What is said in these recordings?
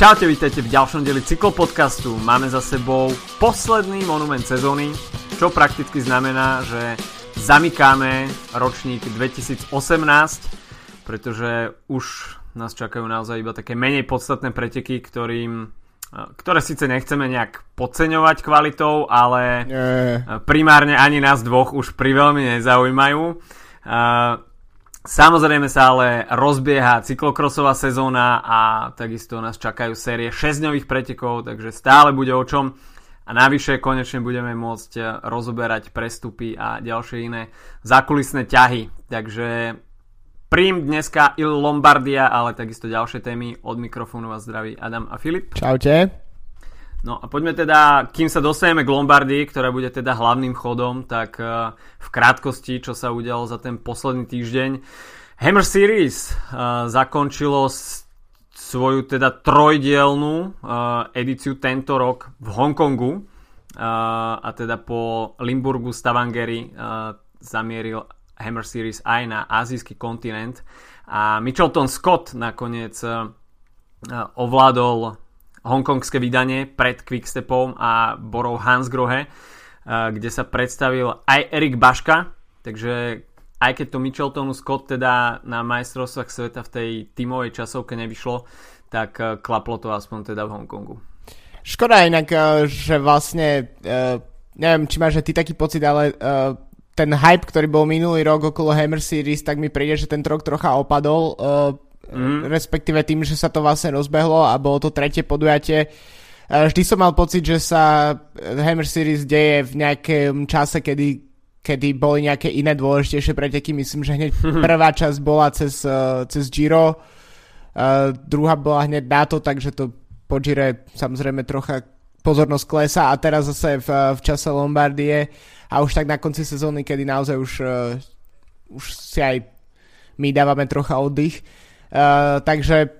Čaute, vítajte v ďalšom dieli cyklopodcastu. Máme za sebou posledný monument sezóny, čo prakticky znamená, že zamykáme ročník 2018, pretože už nás čakajú naozaj iba také menej podstatné preteky, ktorým ktoré síce nechceme nejak podceňovať kvalitou, ale Nie. primárne ani nás dvoch už pri veľmi nezaujímajú. Samozrejme sa ale rozbieha cyklokrosová sezóna a takisto nás čakajú série 6-dňových pretekov, takže stále bude o čom. A navyše konečne budeme môcť rozoberať prestupy a ďalšie iné zákulisné ťahy. Takže Prím dneska Il Lombardia, ale takisto ďalšie témy. Od mikrofónu vás zdraví Adam a Filip. Čaute. No a poďme teda, kým sa dostaneme k Lombardii, ktorá bude teda hlavným chodom, tak uh, v krátkosti, čo sa udialo za ten posledný týždeň. Hammer Series uh, zakončilo svoju teda trojdielnú uh, edíciu tento rok v Hongkongu a teda po Limburgu Stavangeri zamieril Hammer Series aj na azijský kontinent a Mitchelton Scott nakoniec ovládol hongkongské vydanie pred Quickstepom a Borou Hansgrohe, eh, kde sa predstavil aj Erik Baška, takže aj keď to Micheltonu Scott teda na majstrovstvách sveta v tej tímovej časovke nevyšlo, tak eh, klaplo to aspoň teda v Hongkongu. Škoda inak, eh, že vlastne, neviem, či máš ty taký pocit, ale ten hype, ktorý bol minulý rok okolo Hammer Series, tak mi príde, že ten rok trocha opadol mm. respektíve tým, že sa to vlastne rozbehlo a bolo to tretie podujatie. Vždy som mal pocit, že sa Hammer Series deje v nejakom čase, kedy, kedy boli nejaké iné dôležitejšie preteky. Myslím, že hneď prvá časť bola cez, uh, cez Giro, uh, druhá bola hneď na to, takže to po Gire samozrejme trocha pozornosť klesa a teraz zase v, v čase Lombardie a už tak na konci sezóny, kedy naozaj už, už si aj my dávame trocha oddych. Uh, takže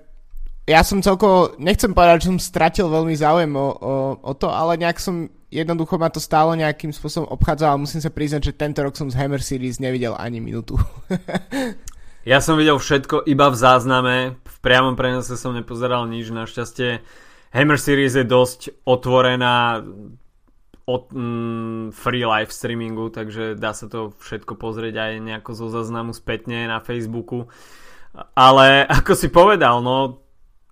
ja som celkovo, nechcem povedať, že som stratil veľmi záujem o, o, o to, ale nejak som, jednoducho ma to stále nejakým spôsobom obchádzalo a musím sa priznať, že tento rok som z Hammer Series nevidel ani minútu. ja som videl všetko iba v zázname, v priamom prenose som nepozeral nič, našťastie Hammer Series je dosť otvorená od mm, free live streamingu, takže dá sa to všetko pozrieť aj nejako zo záznamu spätne na Facebooku. Ale ako si povedal, no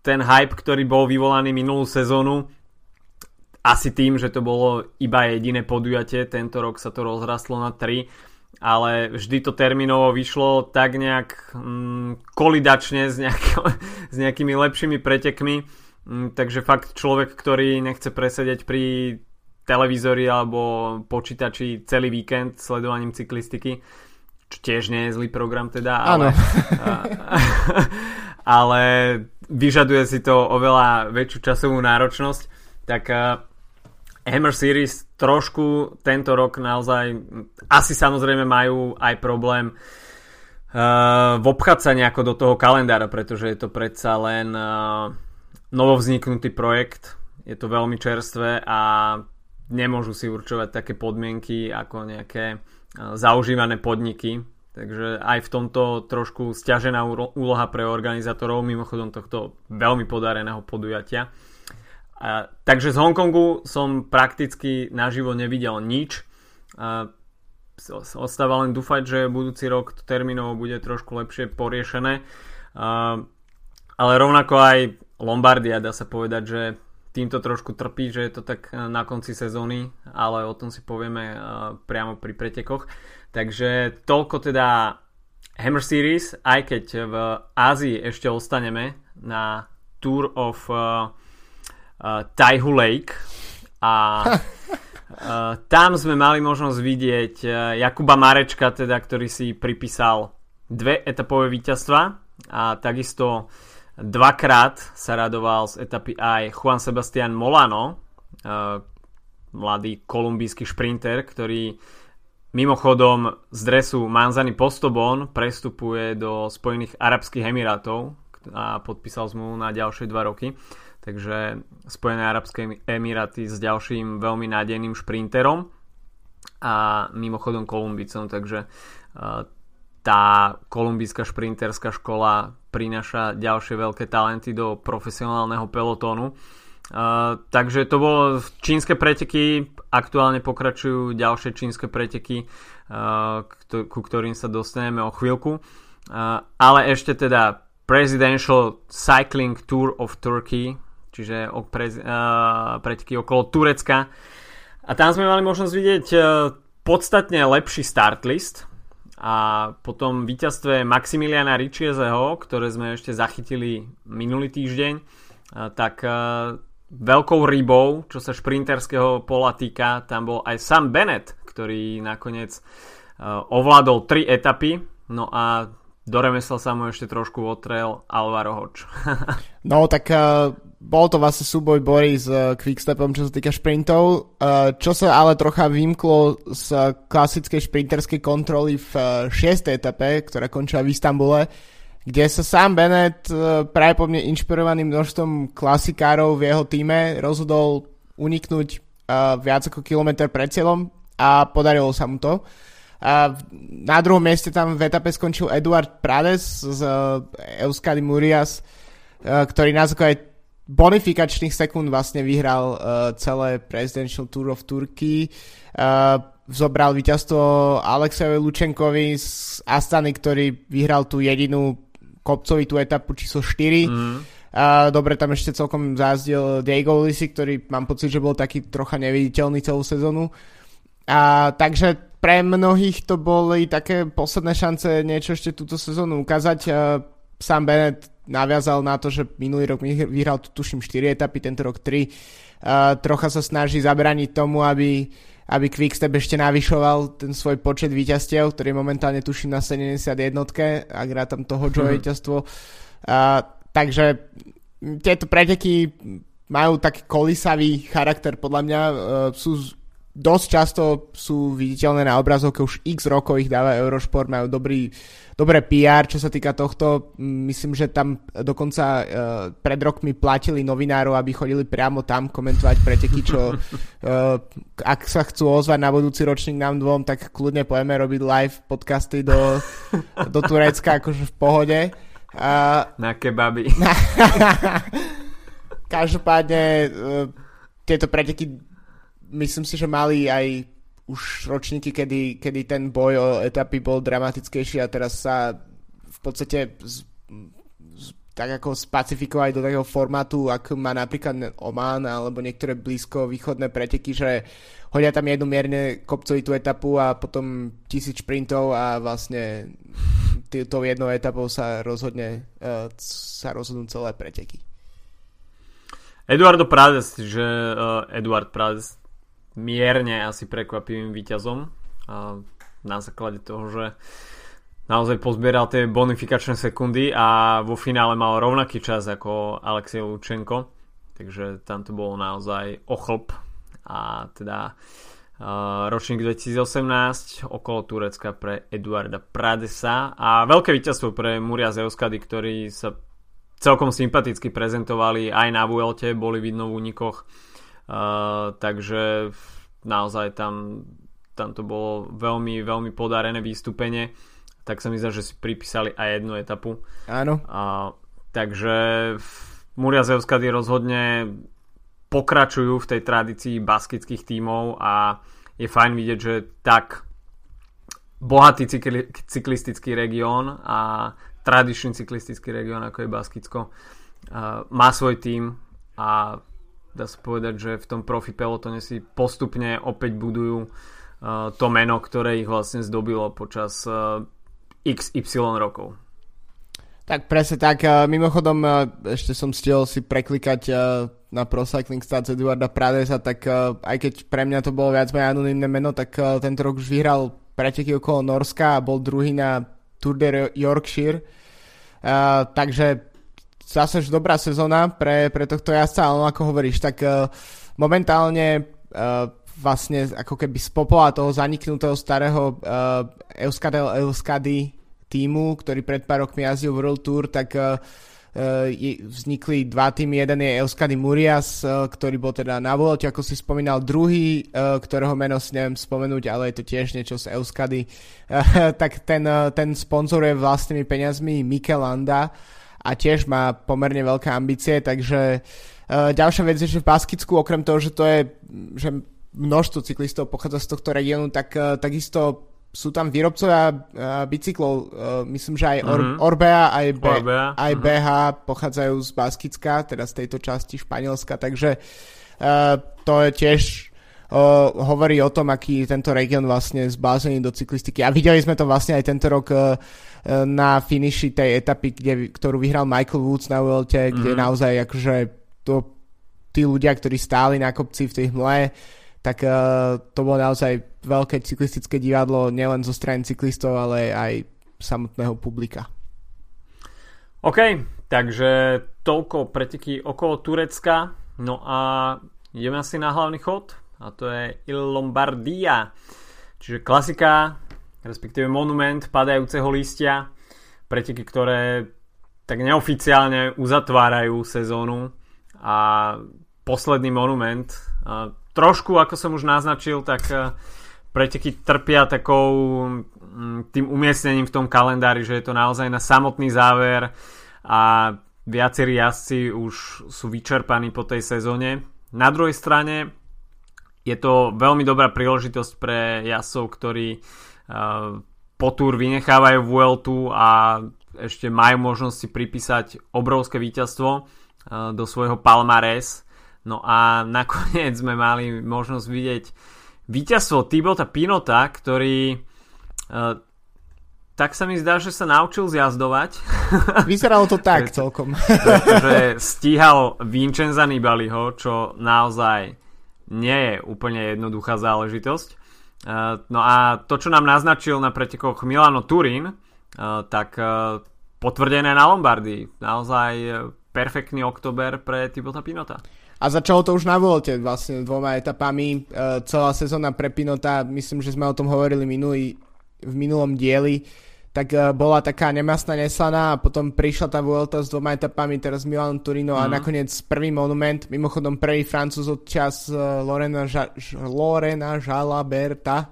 ten hype, ktorý bol vyvolaný minulú sezónu, asi tým, že to bolo iba jediné podujatie, tento rok sa to rozrastlo na 3, ale vždy to termínovo vyšlo tak nejak mm, kolidačne s, nejaký, s nejakými lepšími pretekmi, mm, takže fakt človek, ktorý nechce presedieť pri televízori alebo počítači celý víkend sledovaním cyklistiky, čo tiež nie je zlý program teda, ale, ale vyžaduje si to oveľa väčšiu časovú náročnosť, tak uh, Hammer Series trošku tento rok naozaj asi samozrejme majú aj problém uh, vobchať sa nejako do toho kalendára, pretože je to predsa len uh, novovzniknutý projekt, je to veľmi čerstvé a nemôžu si určovať také podmienky ako nejaké zaužívané podniky. Takže aj v tomto trošku stiažená úloha pre organizátorov mimochodom tohto veľmi podareného podujatia. A, takže z Hongkongu som prakticky naživo nevidel nič. A, ostáva len dúfať, že budúci rok to termínovo bude trošku lepšie poriešené. A, ale rovnako aj Lombardia dá sa povedať, že týmto trošku trpí, že je to tak eh, na konci sezóny, ale o tom si povieme eh, priamo pri pretekoch. Takže toľko teda Hammer Series, aj keď v Ázii ešte ostaneme na Tour of uh, uh, Taihu Lake a uh, tam sme mali možnosť vidieť uh, Jakuba Marečka, teda, ktorý si pripísal dve etapové víťazstva a takisto Dvakrát sa radoval z etapy aj Juan Sebastian Molano, uh, mladý kolumbijský šprinter, ktorý mimochodom z dresu Manzany Postobon prestupuje do Spojených Arabských Emirátov a podpísal zmluvu na ďalšie dva roky. Takže Spojené Arabské Emiráty s ďalším veľmi nádejným šprinterom a mimochodom Kolumbicom, takže uh, tá kolumbijská šprinterská škola prináša ďalšie veľké talenty do profesionálneho pelotónu. Uh, takže to bolo čínske preteky, aktuálne pokračujú ďalšie čínske preteky, uh, ku ktorým sa dostaneme o chvíľku. Uh, ale ešte teda Presidential Cycling Tour of Turkey, čiže o prez, uh, preteky okolo Turecka. A tam sme mali možnosť vidieť uh, podstatne lepší start list a potom víťazstve Maximiliana Ričiezeho, ktoré sme ešte zachytili minulý týždeň, uh, tak uh, veľkou rybou, čo sa šprinterského pola týka, tam bol aj Sam Bennett, ktorý nakoniec uh, ovládol tri etapy, no a do remesla sa mu ešte trošku otrel Alvaro Hoč. no tak bol to vlastne súboj Bory s uh, Quickstepom, čo sa týka šprintov, uh, čo sa ale trocha vymklo z klasickej šprinterskej kontroly v uh, 6. etape, ktorá končila v Istambule, kde sa sám Bennett mne inšpirovaný množstvom klasikárov v jeho týme rozhodol uniknúť viac ako kilometr pred cieľom a podarilo sa mu to. Na druhom mieste tam v etape skončil Eduard Prades z Euskady Murias, ktorý na základe bonifikačných sekúnd vlastne vyhral celé Presidential Tour of Turkey. Zobral víťazstvo Alexejovi Lučenkovi z Astany, ktorý vyhral tú jedinú kopcovitú etapu číslo 4. Mm. A dobre, tam ešte celkom zázdil Diego Lisi, ktorý mám pocit, že bol taký trocha neviditeľný celú sezónu. A takže pre mnohých to boli také posledné šance niečo ešte túto sezónu ukázať. Sam Bennett naviazal na to, že minulý rok vyhral tu tuším 4 etapy, tento rok 3. trocha sa snaží zabraniť tomu, aby, aby Quickstep ešte navyšoval ten svoj počet víťazstiev, ktorý momentálne tuším na 71 ak hrá tam toho Joe mm. víťazstvo. takže tieto preteky majú taký kolisavý charakter, podľa mňa uh, sú dosť často sú viditeľné na obrazovke, už x rokov ich dáva Eurošport, majú dobrý, dobré PR, čo sa týka tohto. Myslím, že tam dokonca uh, pred rokmi platili novinárov, aby chodili priamo tam komentovať preteky, čo uh, ak sa chcú ozvať na budúci ročník nám dvom, tak kľudne pojeme robiť live podcasty do, do Turecka, akože v pohode. Uh, na kebaby. Každopádne uh, tieto preteky myslím si, že mali aj už ročníky, kedy, kedy ten boj o etapy bol dramatickejší a teraz sa v podstate z, z, tak ako spacifikovali do takého formátu, ako má napríklad Oman alebo niektoré blízko východné preteky, že hodia tam jednu mierne kopcovitú etapu a potom tisíc šprintov a vlastne tou jednou etapou sa rozhodne uh, sa rozhodnú celé preteky. Eduardo Prades, že uh, Eduard Prades mierne asi prekvapivým výťazom a na základe toho, že naozaj pozbieral tie bonifikačné sekundy a vo finále mal rovnaký čas ako Alexej Lučenko, takže tam to bolo naozaj ochlp. A teda ročník 2018 okolo Turecka pre Eduarda Pradesa. A veľké víťazstvo pre Muria Zeuskady, ktorí sa celkom sympaticky prezentovali aj na Vuelte, boli vidno v únikoch Uh, takže naozaj tam, tam to bolo veľmi, veľmi podarené výstupenie. Tak sa mi zdá, že si pripísali aj jednu etapu. Áno. Uh, takže Muria Zeuskady rozhodne pokračujú v tej tradícii baskických tímov a je fajn vidieť, že tak bohatý cykli- cyklistický región a tradičný cyklistický región ako je Baskicko má svoj tím a dá sa povedať, že v tom profi pelotone si postupne opäť budujú uh, to meno, ktoré ich vlastne zdobilo počas uh, XY rokov. Tak presne tak. Mimochodom, ešte som stihol si preklikať na Pro Cycling Stats Eduarda Pradesa, tak aj keď pre mňa to bolo viac menej anonimné meno, tak tento rok už vyhral preteky okolo Norska a bol druhý na Tour de Yorkshire. takže zase dobrá sezóna pre, pre tohto jazdca, ale ako hovoríš, tak uh, momentálne uh, vlastne ako keby z popola toho zaniknutého starého uh, Euskadel Euskady týmu, ktorý pred pár rokmi jazdil World Tour, tak uh, vznikli dva týmy, jeden je Euskady Murias, ktorý bol teda na Vuelte, ako si spomínal, druhý, ktorého meno si neviem spomenúť, ale je to tiež niečo z Euskady, tak ten, ten sponzoruje vlastnými peniazmi Mikelanda a tiež má pomerne veľké ambície, takže ďalšia vec je, že v Baskicku, okrem toho, že to je, že množstvo cyklistov pochádza z tohto regiónu, tak takisto sú tam výrobcovia uh, bicyklov, uh, myslím, že aj Or- mm-hmm. Orbea, aj, Be- Orbea. aj mm-hmm. BH pochádzajú z Baskicka, teda z tejto časti Španielska, takže uh, to je tiež uh, hovorí o tom, aký tento región vlastne zbázený do cyklistiky. A videli sme to vlastne aj tento rok uh, na finiši tej etapy, kde, ktorú vyhral Michael Woods na Vuelte, mm-hmm. kde mhm. naozaj akože to, tí ľudia, ktorí stáli na kopci v tej hmle, tak uh, to bolo naozaj veľké cyklistické divadlo nielen zo strany cyklistov, ale aj samotného publika. OK, takže toľko preteky okolo Turecka. No a ideme asi na hlavný chod a to je Il Lombardia. Čiže klasika, respektíve monument padajúceho listia. Preteky, ktoré tak neoficiálne uzatvárajú sezónu a posledný monument trošku, ako som už naznačil, tak eh, preteky trpia takou mm, tým umiestnením v tom kalendári, že je to naozaj na samotný záver a viacerí jazdci už sú vyčerpaní po tej sezóne. Na druhej strane je to veľmi dobrá príležitosť pre jazdcov, ktorí uh, po túr vynechávajú Vueltu a ešte majú možnosť si pripísať obrovské víťazstvo uh, do svojho palmares No a nakoniec sme mali možnosť vidieť víťazstvo Tibota Pinota, ktorý uh, tak sa mi zdá, že sa naučil zjazdovať. Vyzeralo to tak celkom. pretože stíhal Vincenza Nibaliho, čo naozaj nie je úplne jednoduchá záležitosť. Uh, no a to, čo nám naznačil na pretekoch Milano Turín, uh, tak uh, potvrdené na Lombardii. Naozaj perfektný oktober pre Tibota Pinota. A začalo to už na volte vlastne dvoma etapami. Celá sezóna pre Pinota, myslím, že sme o tom hovorili minulý, v minulom dieli, tak e, bola taká nemastná neslaná a potom prišla tá Vuelta s dvoma etapami, teraz Milan Turino mm. a mhm. nakoniec prvý monument, mimochodom prvý francúz od čas e, Lorena, Ža- Lorena Jalaberta,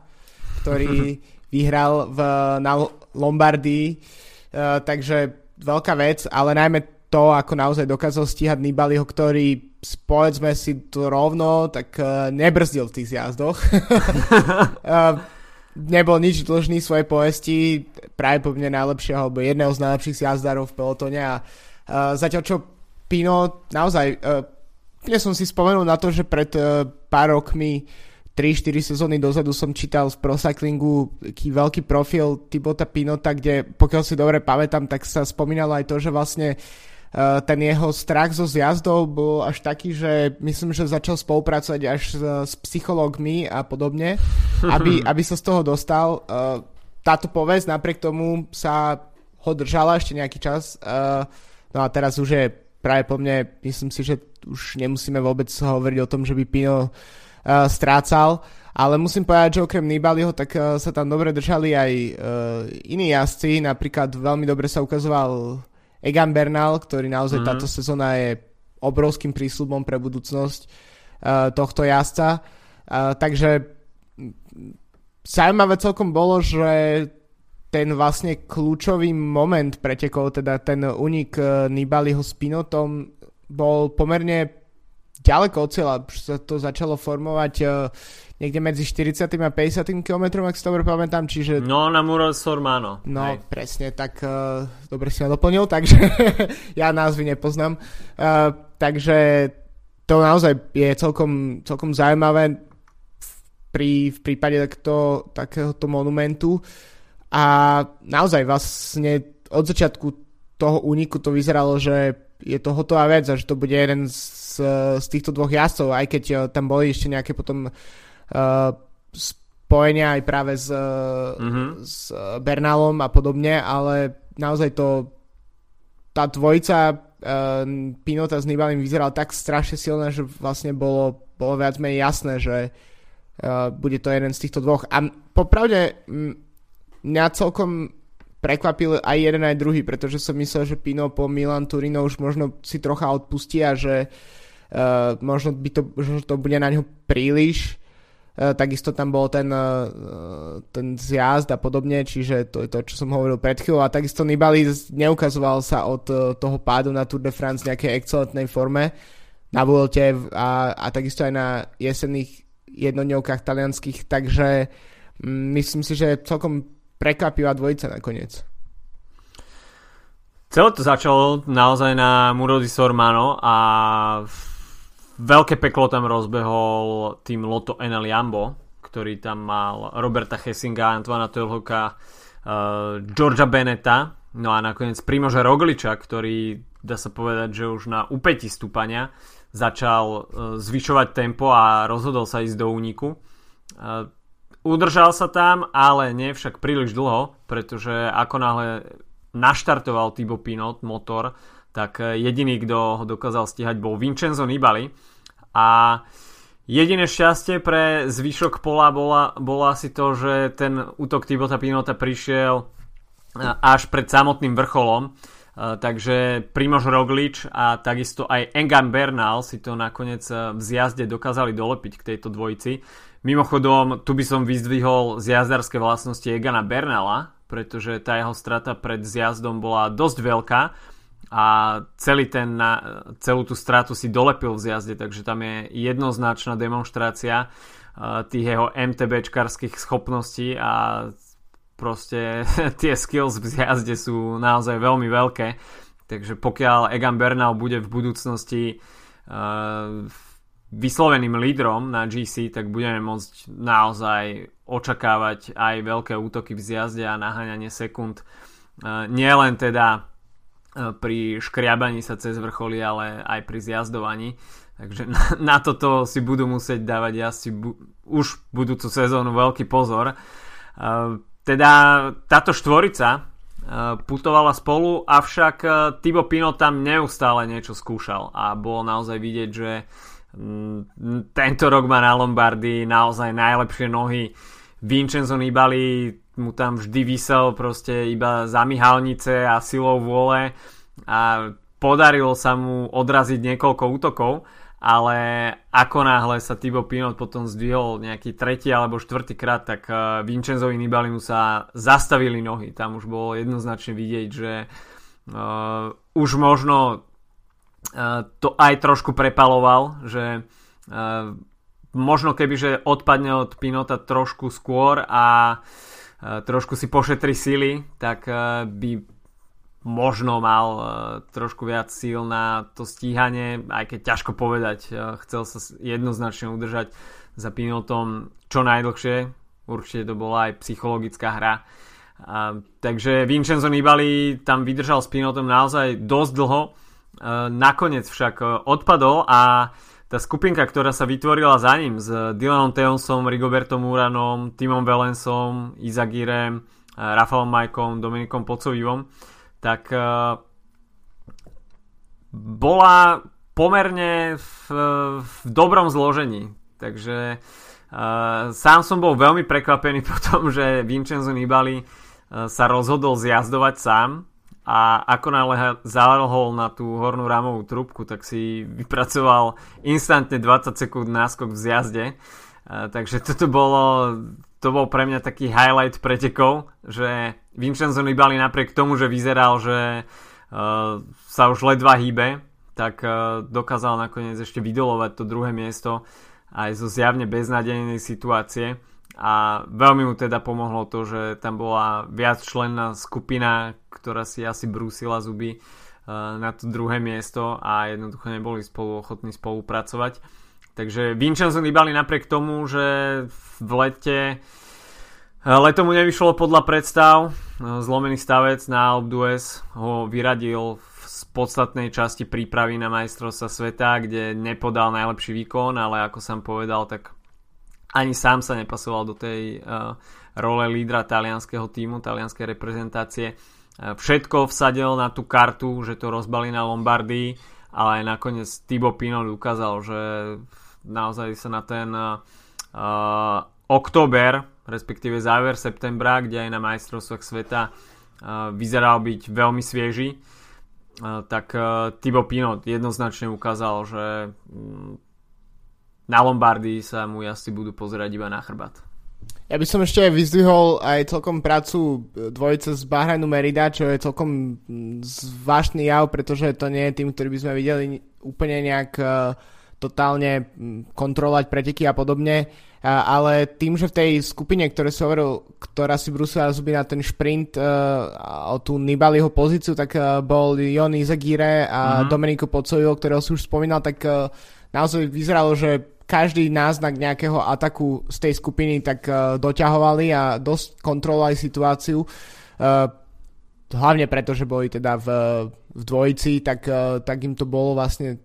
ktorý vyhral v, na Lombardii, uh, takže veľká vec, ale najmä to, ako naozaj dokázal stíhať Nibaliho, ktorý povedzme si to rovno, tak uh, nebrzdil v tých zjazdoch. uh, nebol nič dlžný svojej povesti, práve po mne najlepšieho, alebo jedného z najlepších jazdárov v pelotone a uh, zatiaľ čo Pino, naozaj, uh, ja som si spomenul na to, že pred uh, pár rokmi 3-4 sezóny dozadu som čítal z Procyclingu taký veľký profil Tibota Pinota, kde pokiaľ si dobre pamätám, tak sa spomínalo aj to, že vlastne uh, ten jeho strach zo zjazdov bol až taký, že myslím, že začal spolupracovať až s, s psychológmi a podobne, aby, aby sa z toho dostal. Eh, táto povesť napriek tomu sa ho držala ešte nejaký čas. Eh, no a teraz už je práve po mne, myslím si, že už nemusíme vôbec hovoriť o tom, že by Pino strácal, ale musím povedať, že okrem Nibaliho tak sa tam dobre držali aj iní jazdci, napríklad veľmi dobre sa ukazoval Egan Bernal, ktorý naozaj mm-hmm. táto sezóna je obrovským prísľubom pre budúcnosť uh, tohto jazdca. Uh, takže zaujímavé celkom bolo, že ten vlastne kľúčový moment pretekov, teda ten unik uh, Nibaliho s Pinotom bol pomerne ďaleko od cieľa. Sa to začalo formovať uh, niekde medzi 40. a 50. km, ak si dobre pamätám, čiže... No, na Muro Sormano. No, Hej. presne, tak uh, dobre si ma doplnil, takže ja názvy nepoznám. Uh, takže to naozaj je celkom, celkom zaujímavé pri, v prípade takto, takéhoto monumentu a naozaj vlastne od začiatku toho úniku to vyzeralo, že je to hotová vec a že to bude jeden z, z týchto dvoch jazdcov, aj keď tam boli ešte nejaké potom spojenia aj práve s, mm-hmm. s Bernalom a podobne, ale naozaj to tá dvojica uh, Pinota s Nibalim vyzerala tak strašne silná, že vlastne bolo, bolo viac menej jasné, že uh, bude to jeden z týchto dvoch. A popravde mňa celkom prekvapil aj jeden aj druhý, pretože som myslel, že Pino po Milan Turino už možno si trocha odpustí a že uh, možno, by to, možno to bude na ňo príliš. Uh, takisto tam bol ten, uh, ten zjazd a podobne, čiže to je to, čo som hovoril pred chvíľou. A takisto Nibali neukazoval sa od uh, toho pádu na Tour de France v nejakej excelentnej forme na Vuelte a, a takisto aj na jesenných jednodňovkách talianských, takže mm, myslím si, že celkom prekvapivá dvojica nakoniec. Celé to začalo naozaj na Muro di Sormano a veľké peklo tam rozbehol tým Lotto Enel Jambo, ktorý tam mal Roberta Hessinga, Antoana Tolhoka, uh, Georgia Beneta, no a nakoniec Primoža Rogliča, ktorý dá sa povedať, že už na upäti stúpania začal uh, zvyšovať tempo a rozhodol sa ísť do úniku. Uh, Udržal sa tam, ale nie však príliš dlho, pretože ako náhle naštartoval Thibaut Pinot motor, tak eh, jediný, kto ho dokázal stíhať, bol Vincenzo Nibali. A jediné šťastie pre zvyšok pola bola, bola asi to, že ten útok Thibauta Pinota prišiel eh, až pred samotným vrcholom. Eh, takže Primož Roglič a takisto aj Engan Bernal si to nakoniec v zjazde dokázali dolepiť k tejto dvojici. Mimochodom, tu by som vyzdvihol z jazdarské vlastnosti Egana Bernala, pretože tá jeho strata pred zjazdom bola dosť veľká a celý ten, celú tú stratu si dolepil v zjazde, takže tam je jednoznačná demonstrácia uh, tých jeho MTBčkarských schopností a proste tie skills v zjazde sú naozaj veľmi veľké. Takže pokiaľ Egan Bernal bude v budúcnosti uh, vysloveným lídrom na GC, tak budeme môcť naozaj očakávať aj veľké útoky v zjazde a naháňanie sekúnd. E, nie len teda pri škriabaní sa cez vrcholy, ale aj pri zjazdovaní. Takže na, na toto si budú musieť dávať asi bu- už budúcu sezónu veľký pozor. E, teda táto štvorica putovala spolu, avšak Tibo Pino tam neustále niečo skúšal a bolo naozaj vidieť, že Mm, tento rok má na Lombardy naozaj najlepšie nohy. Vincenzo Nibali mu tam vždy vysel proste iba za myhalnice a silou vôle a podarilo sa mu odraziť niekoľko útokov, ale ako náhle sa Thibaut Pinot potom zdvihol nejaký tretí alebo štvrtý krát, tak eh, Vincenzovi Nibali mu sa zastavili nohy. Tam už bolo jednoznačne vidieť, že uh, už možno to aj trošku prepaloval, že možno keby, že odpadne od Pinota trošku skôr a trošku si pošetri sily, tak by možno mal trošku viac síl na to stíhanie, aj keď ťažko povedať, chcel sa jednoznačne udržať za Pinotom čo najdlhšie, určite to bola aj psychologická hra. A, takže Vincenzo Nibali tam vydržal s Pinotom naozaj dosť dlho, E, nakoniec však e, odpadol a tá skupinka, ktorá sa vytvorila za ním s Dylanom Teonsom, Rigobertom Uranom, Timom Velensom, Izagirem, e, Rafalom Majkom, Dominikom Pocovivom, tak bola pomerne v, v dobrom zložení. Takže uh, sám som bol veľmi prekvapený po tom, že Vincenzo Nibali sa rozhodol zjazdovať sám a ako náhle zavrhol na tú hornú rámovú trubku, tak si vypracoval instantne 20 sekúnd náskok v zjazde. Uh, takže toto bolo, to bol pre mňa taký highlight pretekov, že Vincenzo Nibali napriek tomu, že vyzeral, že uh, sa už ledva hýbe, tak uh, dokázal nakoniec ešte vydolovať to druhé miesto aj zo zjavne beznadejnej situácie a veľmi mu teda pomohlo to, že tam bola viac členná skupina, ktorá si asi brúsila zuby uh, na to druhé miesto a jednoducho neboli spolu ochotní spolupracovať. Takže Vincenzo Nibali napriek tomu, že v lete uh, leto mu nevyšlo podľa predstav, uh, zlomený stavec na Alp ho vyradil z podstatnej časti prípravy na majstrovstva sveta, kde nepodal najlepší výkon, ale ako som povedal, tak ani sám sa nepasoval do tej uh, role lídra talianského týmu, talianskej reprezentácie. Uh, všetko vsadil na tú kartu, že to rozbali na Lombardii, ale aj nakoniec Thibaut Pinot ukázal, že naozaj sa na ten uh, uh, október, respektíve záver septembra, kde aj na majstrovstvách sveta vyzeral byť veľmi svieži, tak Thibaut Pinot jednoznačne ukázal, že mm, na Lombardii sa mu asi budú pozerať iba na chrbát. Ja by som ešte vyzdvihol aj celkom prácu dvojice z Bahrajnu Merida, čo je celkom zvláštny jav, pretože to nie je tým, ktorý by sme videli úplne nejak uh, totálne kontrolovať preteky a podobne, uh, ale tým, že v tej skupine, ktoré si hovoril, ktorá si brúsila zuby na ten šprint uh, o tú Nibaliho pozíciu, tak uh, bol Jon Izagire a mm-hmm. Domenico Pocoyo, ktorého si už spomínal, tak uh, naozaj vyzeralo, že každý náznak nejakého ataku z tej skupiny tak uh, doťahovali a dosť kontrolovali situáciu. Uh, hlavne preto, že boli teda v, v dvojici, tak, uh, tak im to bolo vlastne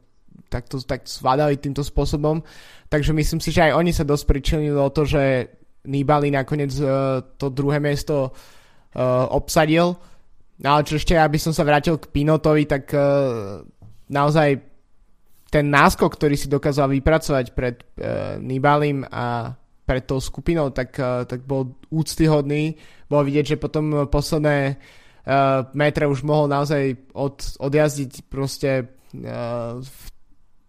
tak to tak zvládali týmto spôsobom. Takže myslím si, že aj oni sa dosť pričinili o to, že Nibali nakoniec uh, to druhé miesto uh, obsadil. No ale čo ešte, aby som sa vrátil k Pinotovi, tak uh, naozaj ten náskok, ktorý si dokázal vypracovať pred uh, Nibalim a pred tou skupinou, tak, uh, tak bol úctyhodný. Bolo vidieť, že potom posledné uh, metre už mohol naozaj od, odjazdiť proste uh, v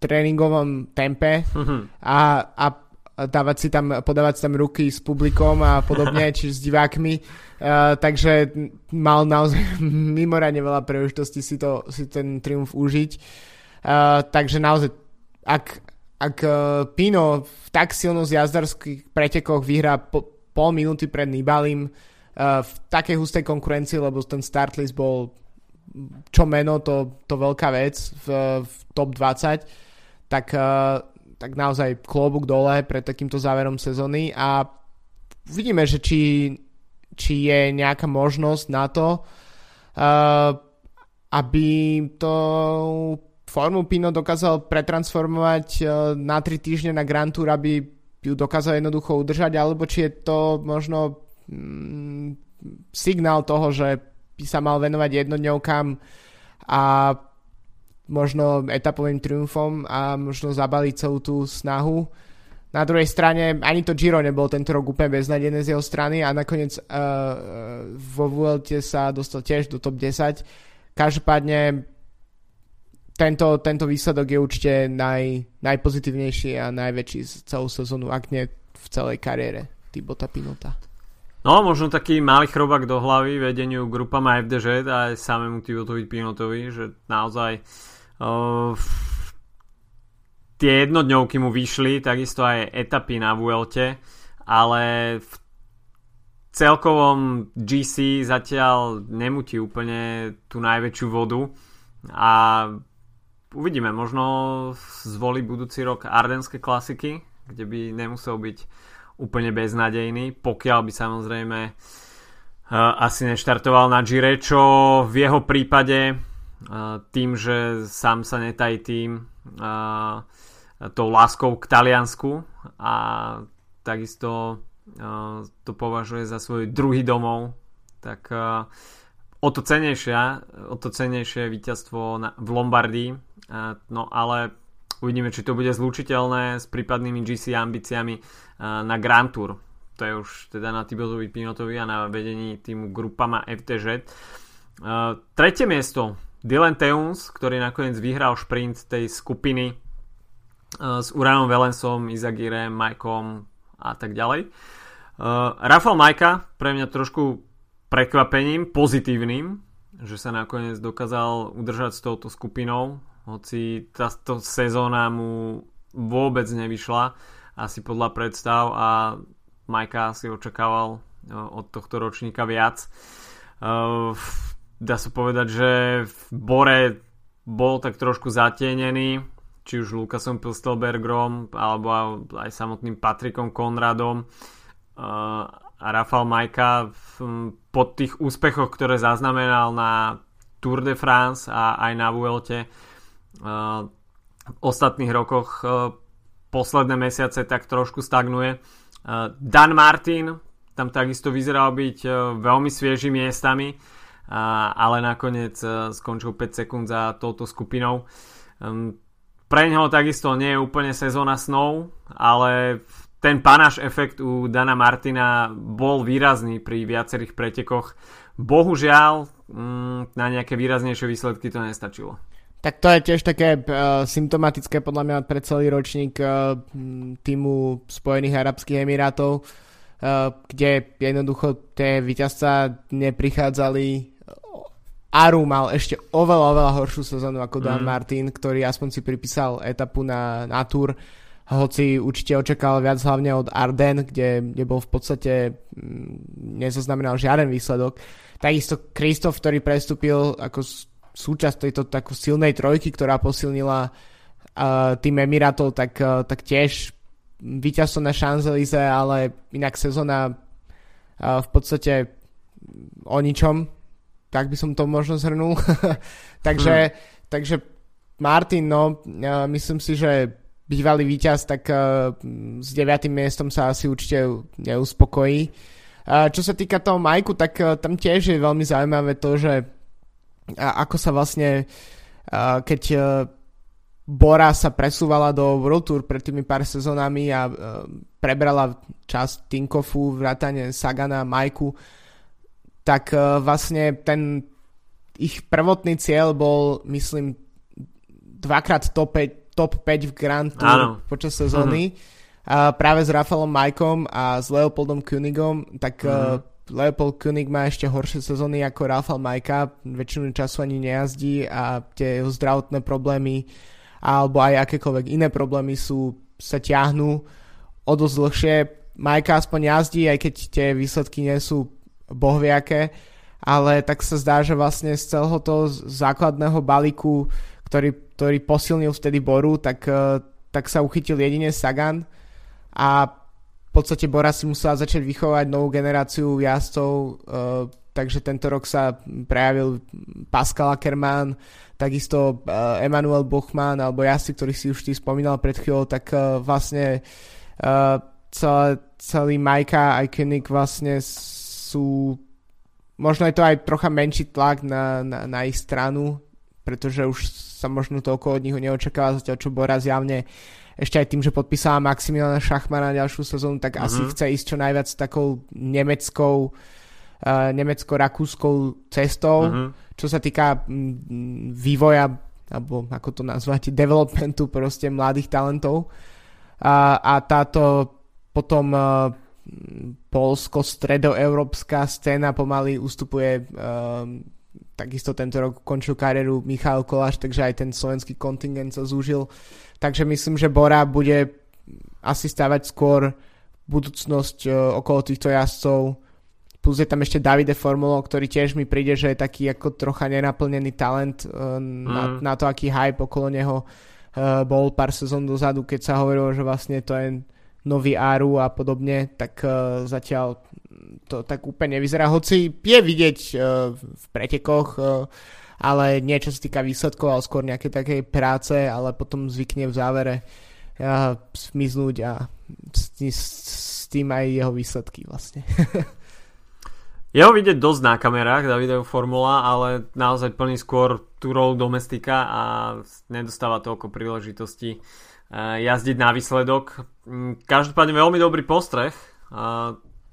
tréningovom tempe mhm. a, a dávať si tam, podávať si tam ruky s publikom a podobne, či s divákmi. Uh, takže mal naozaj mimoriadne veľa príležitostí si, to, si ten triumf užiť. Uh, takže naozaj, ak, ak uh, Pino v tak silno jazdarských pretekoch vyhrá po, pol minúty pred Nibalim uh, v takej hustej konkurencii, lebo ten start list bol čo meno, to, to veľká vec v, v top 20, tak, uh, tak naozaj klobúk dole pred takýmto záverom sezóny a vidíme, že či, či je nejaká možnosť na to, uh, aby to formu Pino dokázal pretransformovať e, na 3 týždne na Grand Tour, aby ju dokázal jednoducho udržať, alebo či je to možno mm, signál toho, že by sa mal venovať jednodňovkám a možno etapovým triumfom a možno zabaliť celú tú snahu. Na druhej strane ani to Giro nebol tento rok úplne beznadené z jeho strany a nakoniec uh, vo Vuelte sa dostal tiež do top 10. Každopádne tento, tento výsledok je určite naj, najpozitívnejší a najväčší z celú sezónu, ak nie v celej kariére Tibota Pinota. No, možno taký malý chrobak do hlavy vedeniu grupama FDŽ a aj samému Tibotovi Pinotovi, že naozaj uh, tie jednodňovky mu vyšli, takisto aj etapy na Vuelte, ale v celkovom GC zatiaľ nemutí úplne tú najväčšiu vodu a uvidíme, možno zvolí budúci rok Ardenské klasiky, kde by nemusel byť úplne beznadejný, pokiaľ by samozrejme uh, asi neštartoval na Gire, čo v jeho prípade uh, tým, že sám sa netají tým uh, tou láskou k Taliansku a takisto to považuje za svoj druhý domov, tak o to cenejšie, o to cenejšie víťazstvo v Lombardii No ale uvidíme, či to bude zlučiteľné s prípadnými GC ambíciami na Grand Tour. To je už teda na Tibotovi Pinotovi a na vedení týmu Grupama FTŽ. Tretie miesto Dylan Teuns, ktorý nakoniec vyhral šprint tej skupiny s Uranom Velensom, Izagirem, Majkom a tak ďalej. Rafael Majka pre mňa trošku prekvapením, pozitívnym, že sa nakoniec dokázal udržať s touto skupinou hoci táto sezóna mu vôbec nevyšla asi podľa predstav a Majka si očakával od tohto ročníka viac. Dá sa povedať, že v Bore bol tak trošku zatienený, či už Lukasom Pilstelbergrom alebo aj samotným Patrikom Konradom a Rafael Majka po tých úspechoch, ktoré zaznamenal na Tour de France a aj na Vuelte v ostatných rokoch posledné mesiace tak trošku stagnuje. Dan Martin tam takisto vyzeral byť veľmi svieži miestami, ale nakoniec skončil 5 sekúnd za touto skupinou. Pre neho takisto nie je úplne sezóna snov, ale ten panáš efekt u Dana Martina bol výrazný pri viacerých pretekoch bohužiaľ mm, na nejaké výraznejšie výsledky to nestačilo. Tak to je tiež také uh, symptomatické podľa mňa pre celý ročník uh, týmu Spojených Arabských Emirátov, uh, kde jednoducho tie víťazca neprichádzali. Aru mal ešte oveľa, oveľa horšiu sezónu ako Dan mm. Martin, ktorý aspoň si pripísal etapu na, na Tour, hoci určite očakal viac hlavne od Arden, kde, kde bol v podstate mm, nezaznamenal žiaden výsledok. Takisto Kristof, ktorý prestúpil ako súčasť tejto takú silnej trojky, ktorá posilnila uh, tým Emirátov, tak, uh, tak tiež víťazstvo na Champs-Élysées, ale inak sezóna uh, v podstate o ničom, tak by som to možno zhrnul. takže, hmm. takže Martin, no, uh, myslím si, že bývalý víťaz, tak uh, s deviatým miestom sa asi určite neuspokojí. Uh, čo sa týka toho Majku, tak uh, tam tiež je veľmi zaujímavé to, že a ako sa vlastne, keď e, Bora sa presúvala do World Tour pred tými pár sezónami a e, prebrala časť Tinkofu, vrátane Sagana, Majku, tak e, vlastne ten ich prvotný cieľ bol, myslím, dvakrát top 5, top 5 v Grand Tour Áno. počas sezóny. Uh-huh. A práve s Rafaelom Majkom a s Leopoldom Kunigom, tak uh-huh. Leopold Koenig má ešte horšie sezóny ako Rafael Majka, väčšinu času ani nejazdí a tie jeho zdravotné problémy alebo aj akékoľvek iné problémy sú, sa ťahnú o dosť dlhšie. Majka aspoň jazdí, aj keď tie výsledky nie sú bohviaké, ale tak sa zdá, že vlastne z celého toho základného balíku, ktorý, ktorý posilnil vtedy Boru, tak, eh, tak sa uchytil jedine Sagan a podstate Bora si musela začať vychovať novú generáciu jazdcov, uh, takže tento rok sa prejavil Pascal Ackermann, takisto Emanuel Bochmann alebo jazdci, ktorých si už ty spomínal pred chvíľou, tak uh, vlastne uh, celé, celý Majka aj Koenig vlastne sú možno je to aj trocha menší tlak na, na, na ich stranu, pretože už sa možno toľko od nich neočakáva, zatiaľ čo Bora zjavne uh, ešte aj tým, že podpísala Maximiliana Šachmana na ďalšiu sezónu, tak uh-huh. asi mhm. chce ísť čo najviac takou nemeckou uh, nemecko-rakúskou cestou, uh-huh. čo sa týka m, vývoja alebo ako to nazvať, developmentu proste mladých talentov. A, a táto potom uh, polsko-stredoeurópska scéna pomaly ustupuje uh, takisto tento rok končil kariéru Michal Koláš, takže aj ten slovenský kontingent sa zúžil Takže myslím, že Bora bude asi stavať skôr budúcnosť uh, okolo týchto jazdcov. Plus je tam ešte Davide Formulo, ktorý tiež mi príde, že je taký ako trocha nenaplnený talent uh, mm. na, na to, aký hype okolo neho uh, bol pár sezón dozadu, keď sa hovorilo, že vlastne to je nový Aru a podobne, tak zatiaľ to tak úplne nevyzerá. Hoci je vidieť uh, v pretekoch uh, ale nie čo sa týka výsledkov, ale skôr nejaké také práce, ale potom zvykne v závere uh, zmiznúť a s, tým aj jeho výsledky vlastne. Jeho vidieť dosť na kamerách, Davidov Formula, ale naozaj plný skôr tú rolu domestika a nedostáva toľko príležitosti jazdiť na výsledok. Mm, každopádne veľmi dobrý postreh.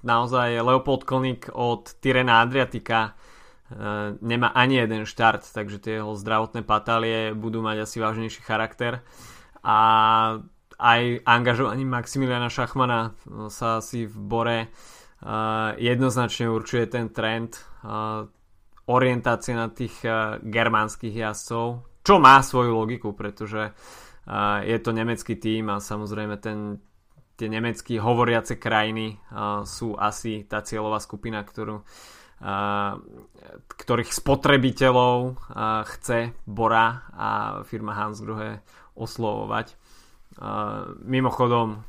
Naozaj Leopold Konik od Tyrena Adriatika Eh, nemá ani jeden štart, takže tie jeho zdravotné patálie budú mať asi vážnejší charakter. A aj angažovaním Maximiliana Šachmana eh, sa asi v Bore uh, jednoznačne určuje ten trend orientácie na tých germánskych jazdcov, čo má svoju logiku, pretože je to nemecký tým a samozrejme ten, tie nemeckí hovoriace krajiny uh, sú asi tá cieľová skupina, ktorú uh, ktorých spotrebiteľov chce Bora a firma Hansgrohe oslovovať. Mimochodom,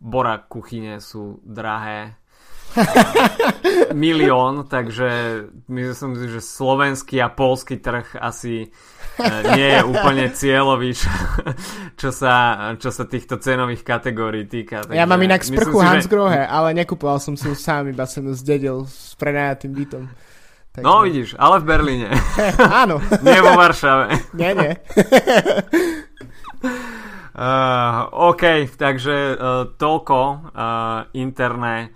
Bora kuchyne sú drahé milión, takže myslím si, že slovenský a polský trh asi e, nie je úplne cieľový, čo, čo, sa, čo sa týchto cenových kategórií týka. Takže ja mám inak sprchu Hans že... Grohe, ale nekupoval som si ju sám, iba som ju zdedil s prenajatým bytom. Takže... No vidíš, ale v Berlíne. Áno. nie vo Varšave. nie, nie. uh, OK, takže uh, toľko uh, interné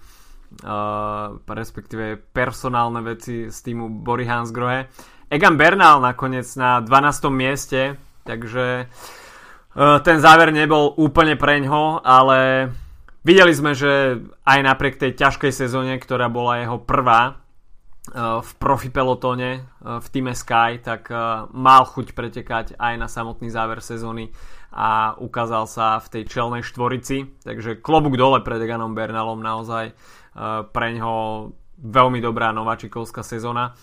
uh, respektíve personálne veci z týmu Bory Hansgrohe. Egan Bernal nakoniec na 12. mieste, takže uh, ten záver nebol úplne preňho, ale videli sme, že aj napriek tej ťažkej sezóne, ktorá bola jeho prvá, v profi pelotóne v týme Sky, tak mal chuť pretekať aj na samotný záver sezóny a ukázal sa v tej čelnej štvorici. Takže klobúk dole pred Eganom Bernalom naozaj pre ňo veľmi dobrá nováčikovská sezóna.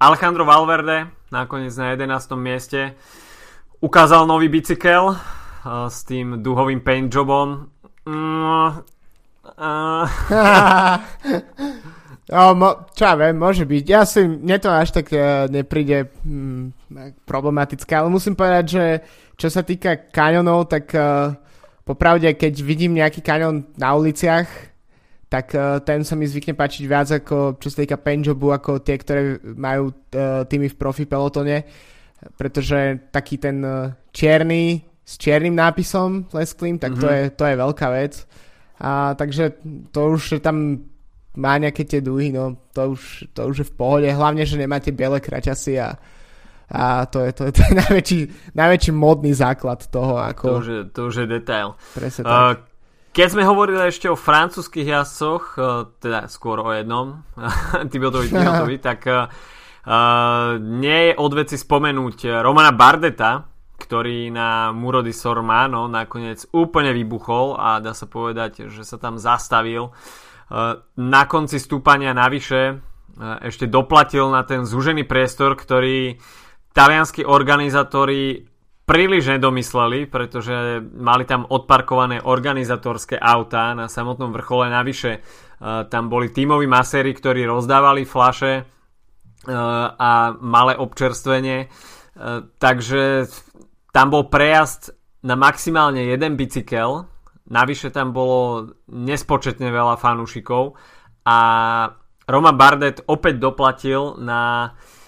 Alejandro Valverde nakoniec na 11. mieste ukázal nový bicykel s tým duhovým paint jobom. Mm, uh, mo, čo ja viem, môže byť. Ja si, mne to až tak uh, nepríde hm, problematické, ale musím povedať, že čo sa týka kaňonov, tak uh, popravde, keď vidím nejaký kaňon na uliciach, tak uh, ten sa mi zvykne páčiť viac ako čo sa týka penjobu, ako tie, ktoré majú uh, týmy v profi pelotone, pretože taký ten uh, čierny s čiernym nápisom Les Clean, tak mm-hmm. to, mhm. je, to je veľká vec. A, takže to už tam má nejaké tie duhy, no to už, to už je v pohode, hlavne, že nemáte biele kraťasy a, a to je, to je, je najväčší, najväčší modný základ toho. Ako... To, už je, to už je detail. Presne tak. Uh, keď sme hovorili ešte o francúzských jazdcoch, uh, teda skôr o jednom, Tibotovi, Tibotovi, tak uh, nie je od veci spomenúť Romana Bardeta, ktorý na Muro di Sormano nakoniec úplne vybuchol a dá sa povedať, že sa tam zastavil. Uh, na konci stúpania navyše e, ešte doplatil na ten zúžený priestor, ktorý talianskí organizátori príliš nedomysleli, pretože mali tam odparkované organizatorské autá na samotnom vrchole. Navyše e, tam boli tímoví maséri, ktorí rozdávali flaše e, a malé občerstvenie. Takže tam bol prejazd na maximálne jeden bicykel Navyše tam bolo nespočetne veľa fanúšikov a Roma Bardet opäť doplatil na uh,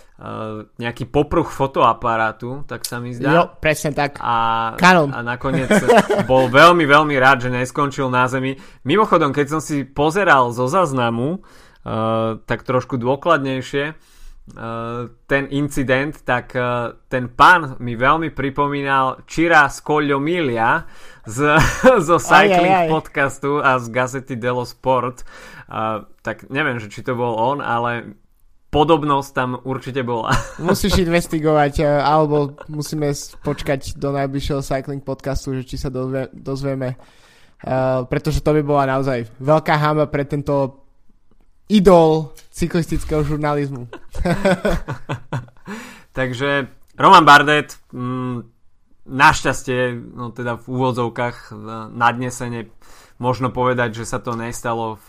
nejaký popruh fotoaparátu, tak sa mi zdá. Jo, presne tak. A, a nakoniec bol veľmi, veľmi rád, že neskončil na zemi. Mimochodom, keď som si pozeral zo záznamu, uh, tak trošku dôkladnejšie, Uh, ten incident, tak uh, ten pán mi veľmi pripomínal Čira Milia z, zo Cycling aj, aj, aj. podcastu a z gazety Delo Sport. Uh, tak neviem, že či to bol on, ale podobnosť tam určite bola. Musíš investigovať, alebo musíme počkať do najbližšieho Cycling podcastu, že či sa dozve, dozvieme. Uh, pretože to by bola naozaj veľká hamba pre tento idol cyklistického žurnalizmu. Takže Roman Bardet mm, našťastie, no teda v úvodzovkách nadnesene možno povedať, že sa to nestalo v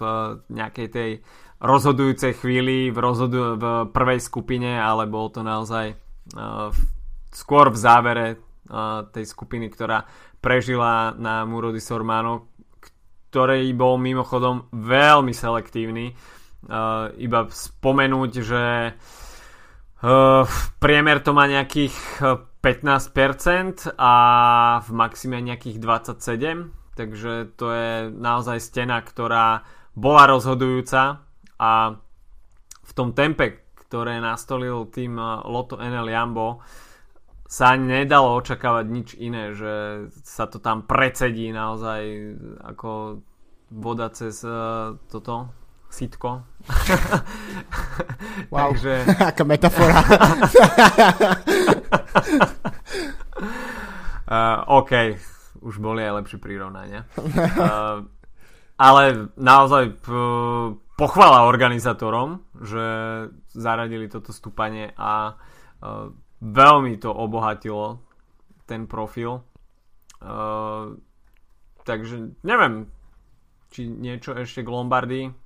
nejakej tej rozhodujúcej chvíli v, rozhodu- v prvej skupine, ale bol to naozaj uh, skôr v závere uh, tej skupiny, ktorá prežila na Muro di Sormano, ktorý bol mimochodom veľmi selektívny. Uh, iba spomenúť, že uh, priemer to má nejakých 15% a v maxime nejakých 27%, takže to je naozaj stena, ktorá bola rozhodujúca a v tom tempe, ktoré nastolil tým Loto NL Jambo, sa nedalo očakávať nič iné, že sa to tam precedí naozaj ako voda cez uh, toto sitko. wow, Takže... aká metafora. uh, OK, už boli aj lepšie prirovnania. Uh, ale naozaj p- pochvala organizátorom, že zaradili toto stúpanie a uh, veľmi to obohatilo ten profil. Uh, takže neviem, či niečo ešte k Lombardii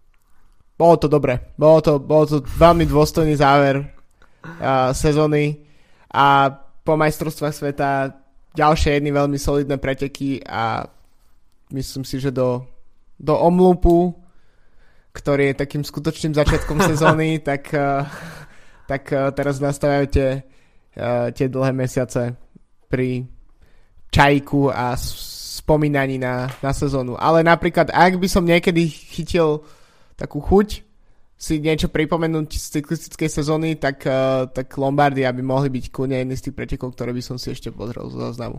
bolo to dobre. Bolo to, bolo to veľmi dôstojný záver uh, sezóny a po majstrovstvách sveta ďalšie jedny veľmi solidné preteky a myslím si, že do, do omlupu, ktorý je takým skutočným začiatkom sezóny, tak, uh, tak uh, teraz nastavujú tie, uh, tie dlhé mesiace pri čajku a spomínaní na, na sezónu. Ale napríklad, ak by som niekedy chytil takú chuť si niečo pripomenúť z cyklistickej sezóny, tak, tak Lombardy aby mohli byť kľudne jedný z tých pretekov, ktoré by som si ešte pozrel zo záznamu.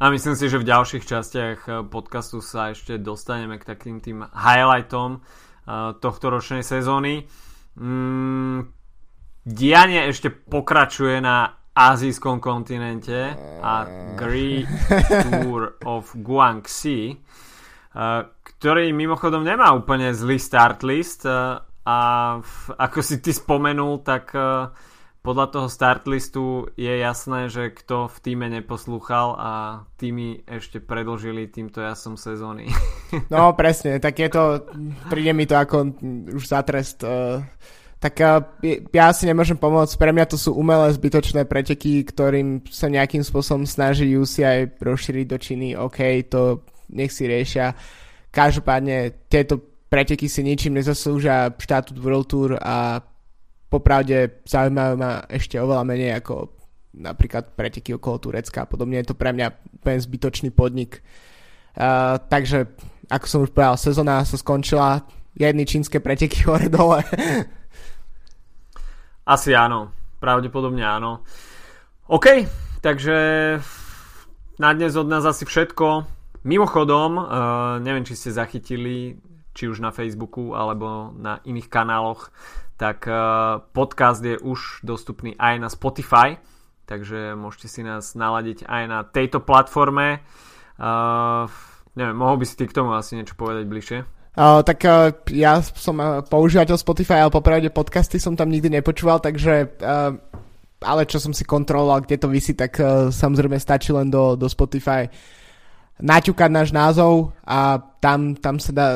A myslím si, že v ďalších častiach eh, podcastu sa ešte dostaneme k takým tým highlightom tohto ročnej sezóny. Mm, dianie ešte pokračuje na azijskom kontinente a Great Tour of Guangxi, ktorý mimochodom nemá úplne zlý start list a ako si ty spomenul, tak podľa toho start listu je jasné, že kto v týme neposlúchal a týmy ešte predlžili týmto jasom sezóny. No presne, tak je to, príde mi to ako už za trest. E, tak e, ja si nemôžem pomôcť, pre mňa to sú umelé zbytočné preteky, ktorým sa nejakým spôsobom snaží UCI rozšíriť do Číny, OK, to nech si riešia. Každopádne tieto preteky si ničím nezaslúžia štátu World Tour a popravde zaujímajú ma ešte oveľa menej ako napríklad preteky okolo Turecka a podobne. Je to pre mňa úplne zbytočný podnik. Uh, takže, ako som už povedal, sezóna sa skončila, jedny čínske preteky hore dole. Asi áno, pravdepodobne áno. OK, takže na dnes od nás asi všetko. Mimochodom, uh, neviem, či ste zachytili či už na Facebooku alebo na iných kanáloch, tak eh, podcast je už dostupný aj na Spotify, takže môžete si nás naladiť aj na tejto platforme. Uh, neviem, mohol by si ty k tomu asi niečo povedať bližšie? Uh, tak uh, ja som uh, používateľ Spotify, ale popravde podcasty som tam nikdy nepočúval, takže uh, ale čo som si kontroloval, kde to vysí, tak uh, samozrejme stačí len do, do Spotify naťukať náš názov a tam, tam sa dá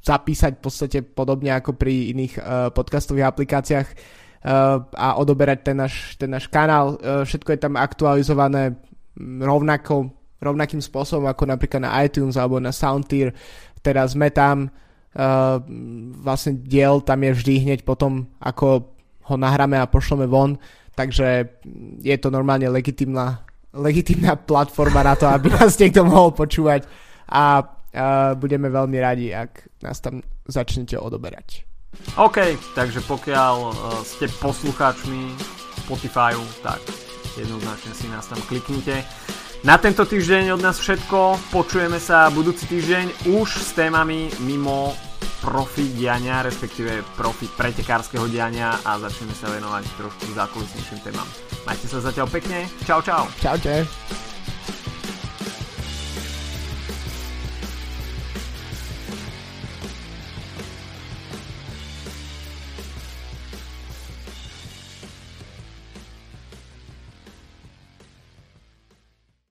zapísať v podstate podobne ako pri iných uh, podcastových aplikáciách uh, a odoberať ten náš, ten náš kanál. Uh, všetko je tam aktualizované rovnako, rovnakým spôsobom ako napríklad na iTunes alebo na Soundtier. Teda sme tam, uh, vlastne diel tam je vždy hneď potom, ako ho nahráme a pošleme von, takže je to normálne legitimná, legitimná platforma na to, aby nás niekto mohol počúvať a a budeme veľmi radi, ak nás tam začnete odoberať. OK, takže pokiaľ uh, ste poslucháčmi Spotify, tak jednoznačne si nás tam kliknite. Na tento týždeň od nás všetko. Počujeme sa budúci týždeň už s témami mimo profi diania, respektíve profi pretekárskeho diania a začneme sa venovať trošku zákulisnejším témam. Majte sa zatiaľ pekne. Čau, čau. Čaute.